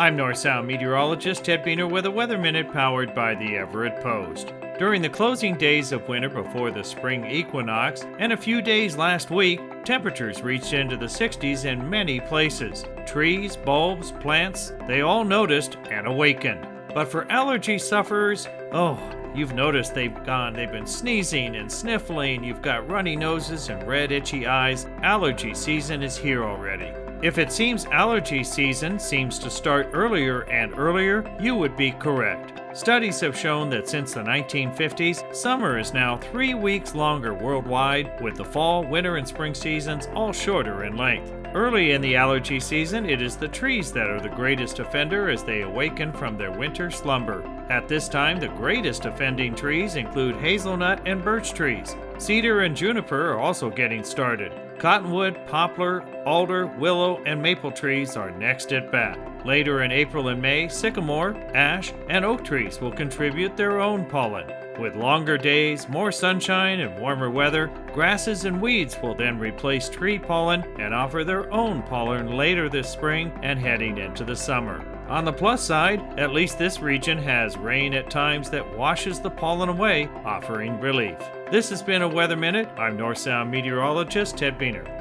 I'm North Sound meteorologist Ted Buehner with a Weather Minute powered by the Everett Post. During the closing days of winter before the spring equinox and a few days last week, temperatures reached into the 60s in many places. Trees, bulbs, plants, they all noticed and awakened. But for allergy sufferers, oh, You've noticed they've gone, they've been sneezing and sniffling, you've got runny noses and red, itchy eyes. Allergy season is here already. If it seems allergy season seems to start earlier and earlier, you would be correct. Studies have shown that since the 1950s, summer is now three weeks longer worldwide, with the fall, winter, and spring seasons all shorter in length. Early in the allergy season, it is the trees that are the greatest offender as they awaken from their winter slumber. At this time, the greatest offending trees include hazelnut and birch trees. Cedar and juniper are also getting started. Cottonwood, poplar, alder, willow, and maple trees are next at bat. Later in April and May, sycamore, ash, and oak trees will contribute their own pollen. With longer days, more sunshine, and warmer weather, grasses and weeds will then replace tree pollen and offer their own pollen later this spring and heading into the summer. On the plus side, at least this region has rain at times that washes the pollen away, offering relief. This has been a Weather Minute. I'm North Sound meteorologist Ted Buehner.